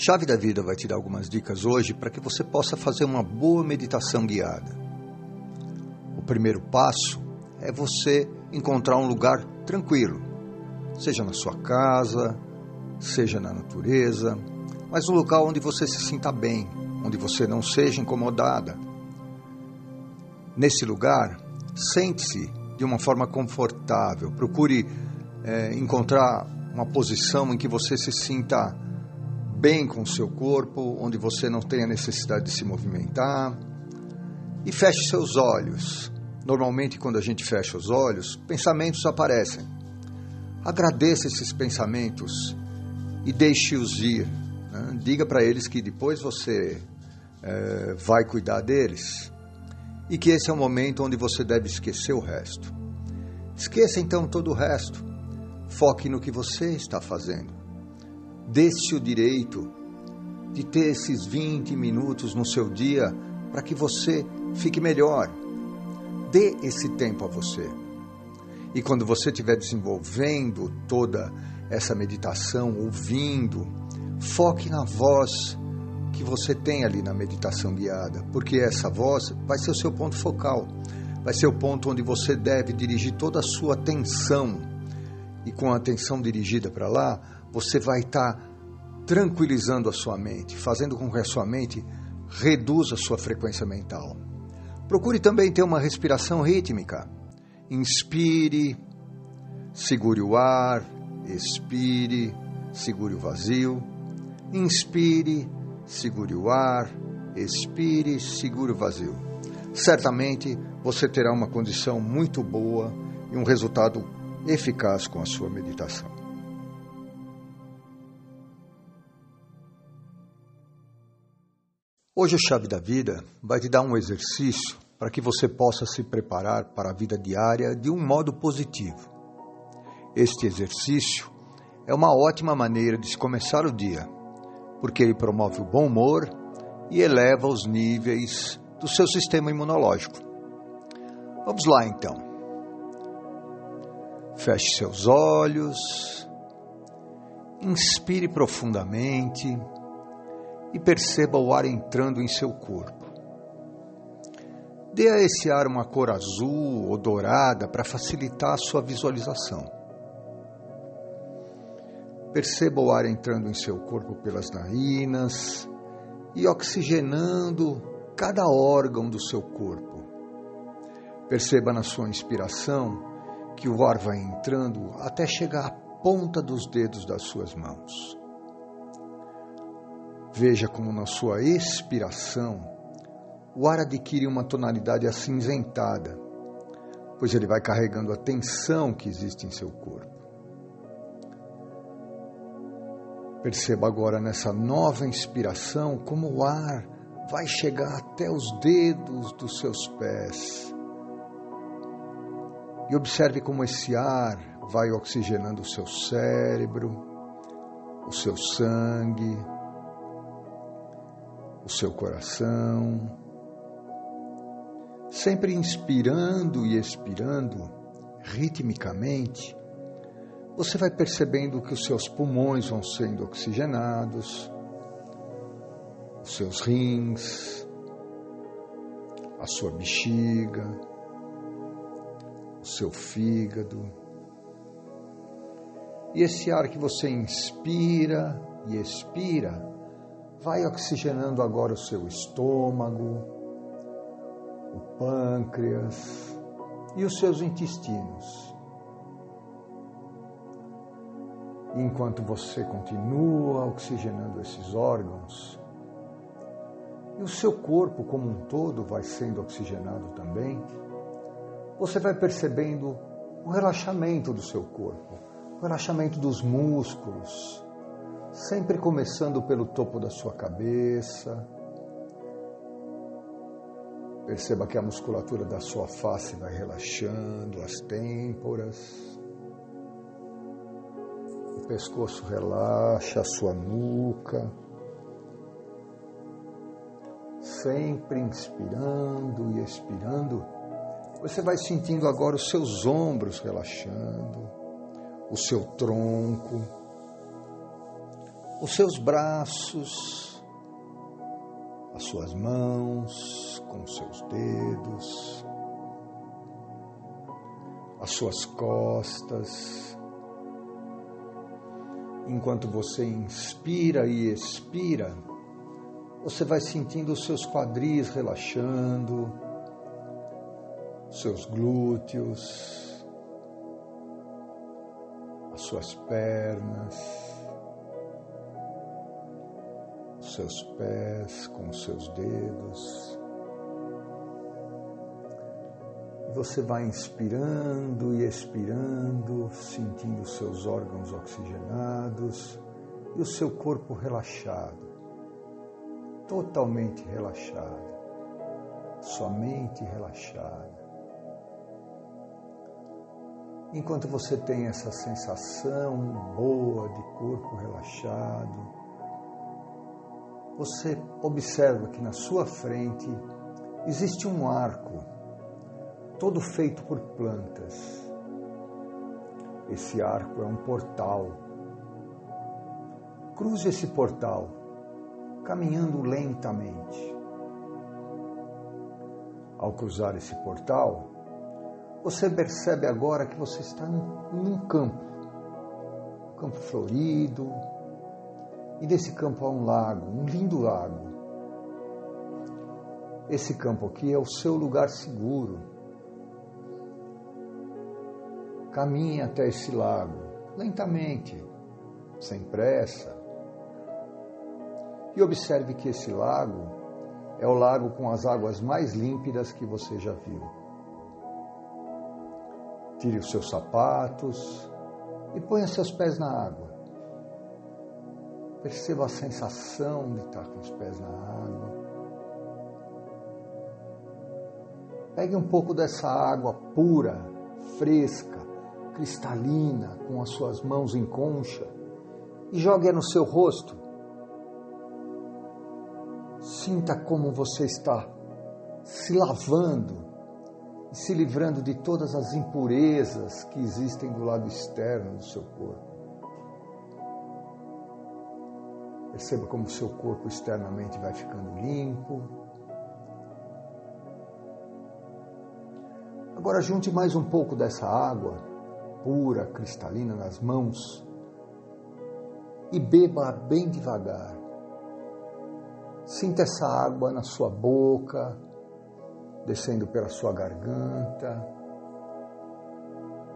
Chave da Vida vai te dar algumas dicas hoje para que você possa fazer uma boa meditação guiada. O primeiro passo é você encontrar um lugar tranquilo, seja na sua casa, seja na natureza, mas um local onde você se sinta bem, onde você não seja incomodada. Nesse lugar, sente-se de uma forma confortável, procure é, encontrar uma posição em que você se sinta bem com o seu corpo, onde você não tenha necessidade de se movimentar. E feche seus olhos. Normalmente, quando a gente fecha os olhos, pensamentos aparecem. Agradeça esses pensamentos e deixe-os ir. Né? Diga para eles que depois você é, vai cuidar deles e que esse é o momento onde você deve esquecer o resto. Esqueça então todo o resto. Foque no que você está fazendo. Dê-se o direito de ter esses 20 minutos no seu dia para que você fique melhor. Dê esse tempo a você. E quando você estiver desenvolvendo toda essa meditação, ouvindo, foque na voz que você tem ali na meditação guiada, porque essa voz vai ser o seu ponto focal, vai ser o ponto onde você deve dirigir toda a sua atenção. E com a atenção dirigida para lá, você vai estar tá tranquilizando a sua mente, fazendo com que a sua mente reduza a sua frequência mental. Procure também ter uma respiração rítmica. Inspire, segure o ar, expire, segure o vazio. Inspire, segure o ar, expire, segure o vazio. Certamente você terá uma condição muito boa e um resultado eficaz com a sua meditação. Hoje a Chave da Vida vai te dar um exercício para que você possa se preparar para a vida diária de um modo positivo. Este exercício é uma ótima maneira de se começar o dia, porque ele promove o bom humor e eleva os níveis do seu sistema imunológico. Vamos lá então. Feche seus olhos, inspire profundamente e perceba o ar entrando em seu corpo. Dê a esse ar uma cor azul ou dourada para facilitar a sua visualização. Perceba o ar entrando em seu corpo pelas narinas e oxigenando cada órgão do seu corpo. Perceba na sua inspiração que o ar vai entrando até chegar à ponta dos dedos das suas mãos. Veja como na sua expiração o ar adquire uma tonalidade acinzentada, pois ele vai carregando a tensão que existe em seu corpo. Perceba agora nessa nova inspiração como o ar vai chegar até os dedos dos seus pés. E observe como esse ar vai oxigenando o seu cérebro, o seu sangue, o seu coração, sempre inspirando e expirando ritmicamente, você vai percebendo que os seus pulmões vão sendo oxigenados, os seus rins, a sua bexiga, o seu fígado. E esse ar que você inspira e expira vai oxigenando agora o seu estômago, o pâncreas e os seus intestinos. enquanto você continua oxigenando esses órgãos, e o seu corpo como um todo vai sendo oxigenado também, você vai percebendo o relaxamento do seu corpo, o relaxamento dos músculos, sempre começando pelo topo da sua cabeça. Perceba que a musculatura da sua face vai relaxando, as têmporas. O pescoço relaxa, a sua nuca. Sempre inspirando e expirando, você vai sentindo agora os seus ombros relaxando, o seu tronco os seus braços, as suas mãos com seus dedos, as suas costas. Enquanto você inspira e expira, você vai sentindo os seus quadris relaxando, seus glúteos, as suas pernas. Seus pés com seus dedos. Você vai inspirando e expirando, sentindo os seus órgãos oxigenados e o seu corpo relaxado, totalmente relaxado, sua mente relaxada. Enquanto você tem essa sensação boa de corpo relaxado, você observa que na sua frente existe um arco, todo feito por plantas. Esse arco é um portal. Cruze esse portal, caminhando lentamente. Ao cruzar esse portal, você percebe agora que você está em um campo, um campo florido, e desse campo há um lago, um lindo lago. Esse campo aqui é o seu lugar seguro. Caminhe até esse lago, lentamente, sem pressa. E observe que esse lago é o lago com as águas mais límpidas que você já viu. Tire os seus sapatos e ponha seus pés na água. Perceba a sensação de estar com os pés na água. Pegue um pouco dessa água pura, fresca, cristalina, com as suas mãos em concha e jogue-a no seu rosto. Sinta como você está se lavando e se livrando de todas as impurezas que existem do lado externo do seu corpo. Perceba como seu corpo externamente vai ficando limpo. Agora junte mais um pouco dessa água pura, cristalina nas mãos e beba bem devagar. Sinta essa água na sua boca, descendo pela sua garganta,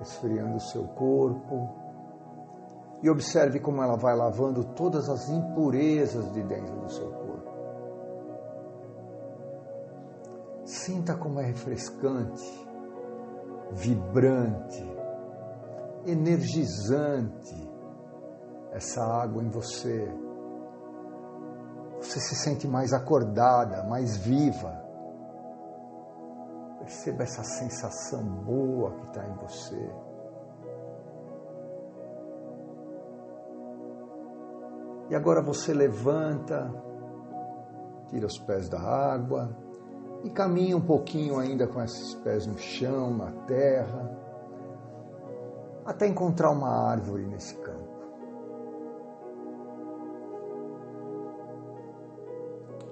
esfriando o seu corpo e observe como ela vai lavando todas as impurezas de dentro do seu corpo. Sinta como é refrescante, vibrante, energizante essa água em você. Você se sente mais acordada, mais viva. Perceba essa sensação boa que está em você. E agora você levanta, tira os pés da água e caminha um pouquinho ainda com esses pés no chão, na terra, até encontrar uma árvore nesse campo.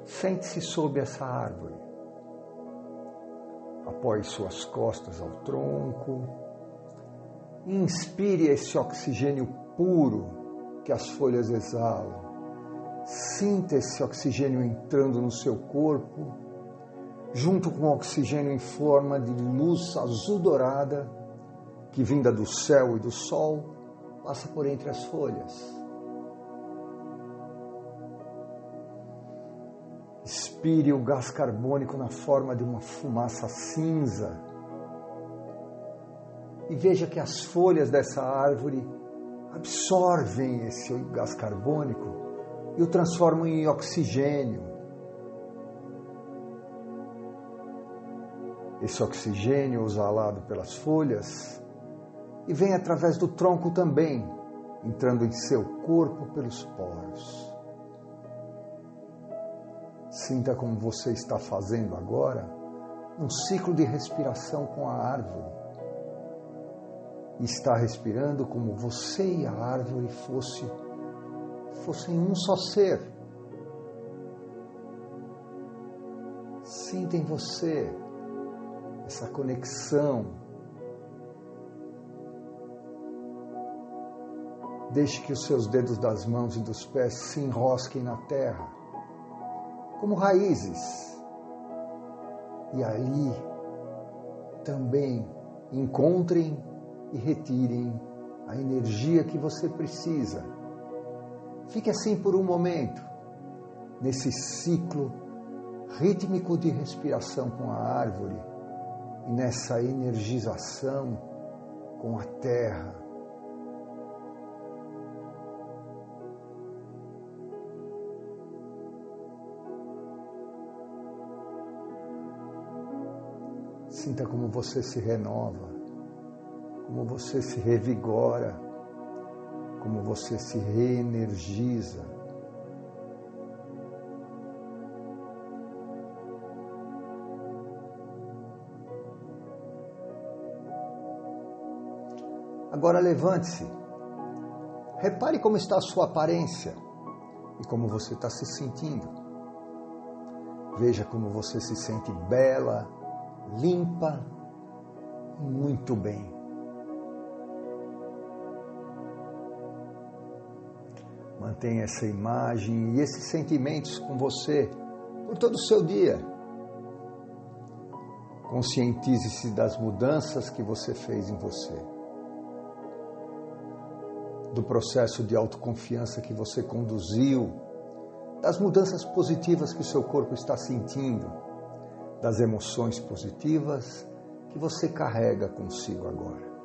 Sente-se sob essa árvore. Apoie suas costas ao tronco. Inspire esse oxigênio puro que as folhas exalam. Sinta esse oxigênio entrando no seu corpo, junto com o oxigênio em forma de luz azul dourada que vinda do céu e do sol passa por entre as folhas. Expire o gás carbônico na forma de uma fumaça cinza e veja que as folhas dessa árvore absorvem esse gás carbônico e o transformam em oxigênio. Esse oxigênio exalado pelas folhas e vem através do tronco também, entrando em seu corpo pelos poros. Sinta como você está fazendo agora um ciclo de respiração com a árvore está respirando como você e a árvore fosse, fossem um só ser. Sinta em você essa conexão. Deixe que os seus dedos das mãos e dos pés se enrosquem na terra, como raízes. E ali também encontrem e retirem a energia que você precisa. Fique assim por um momento, nesse ciclo rítmico de respiração com a árvore e nessa energização com a terra. Sinta como você se renova, como você se revigora, como você se reenergiza. Agora levante-se. Repare como está a sua aparência e como você está se sentindo. Veja como você se sente bela, limpa, muito bem. Mantenha essa imagem e esses sentimentos com você por todo o seu dia. Conscientize-se das mudanças que você fez em você, do processo de autoconfiança que você conduziu, das mudanças positivas que o seu corpo está sentindo das emoções positivas que você carrega consigo agora.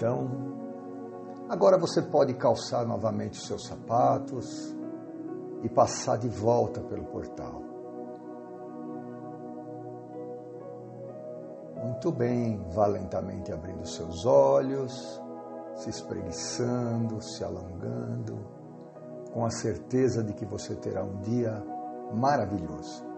Então, agora você pode calçar novamente os seus sapatos e passar de volta pelo portal. Muito bem, vá lentamente abrindo seus olhos se espreguiçando, se alongando, com a certeza de que você terá um dia maravilhoso.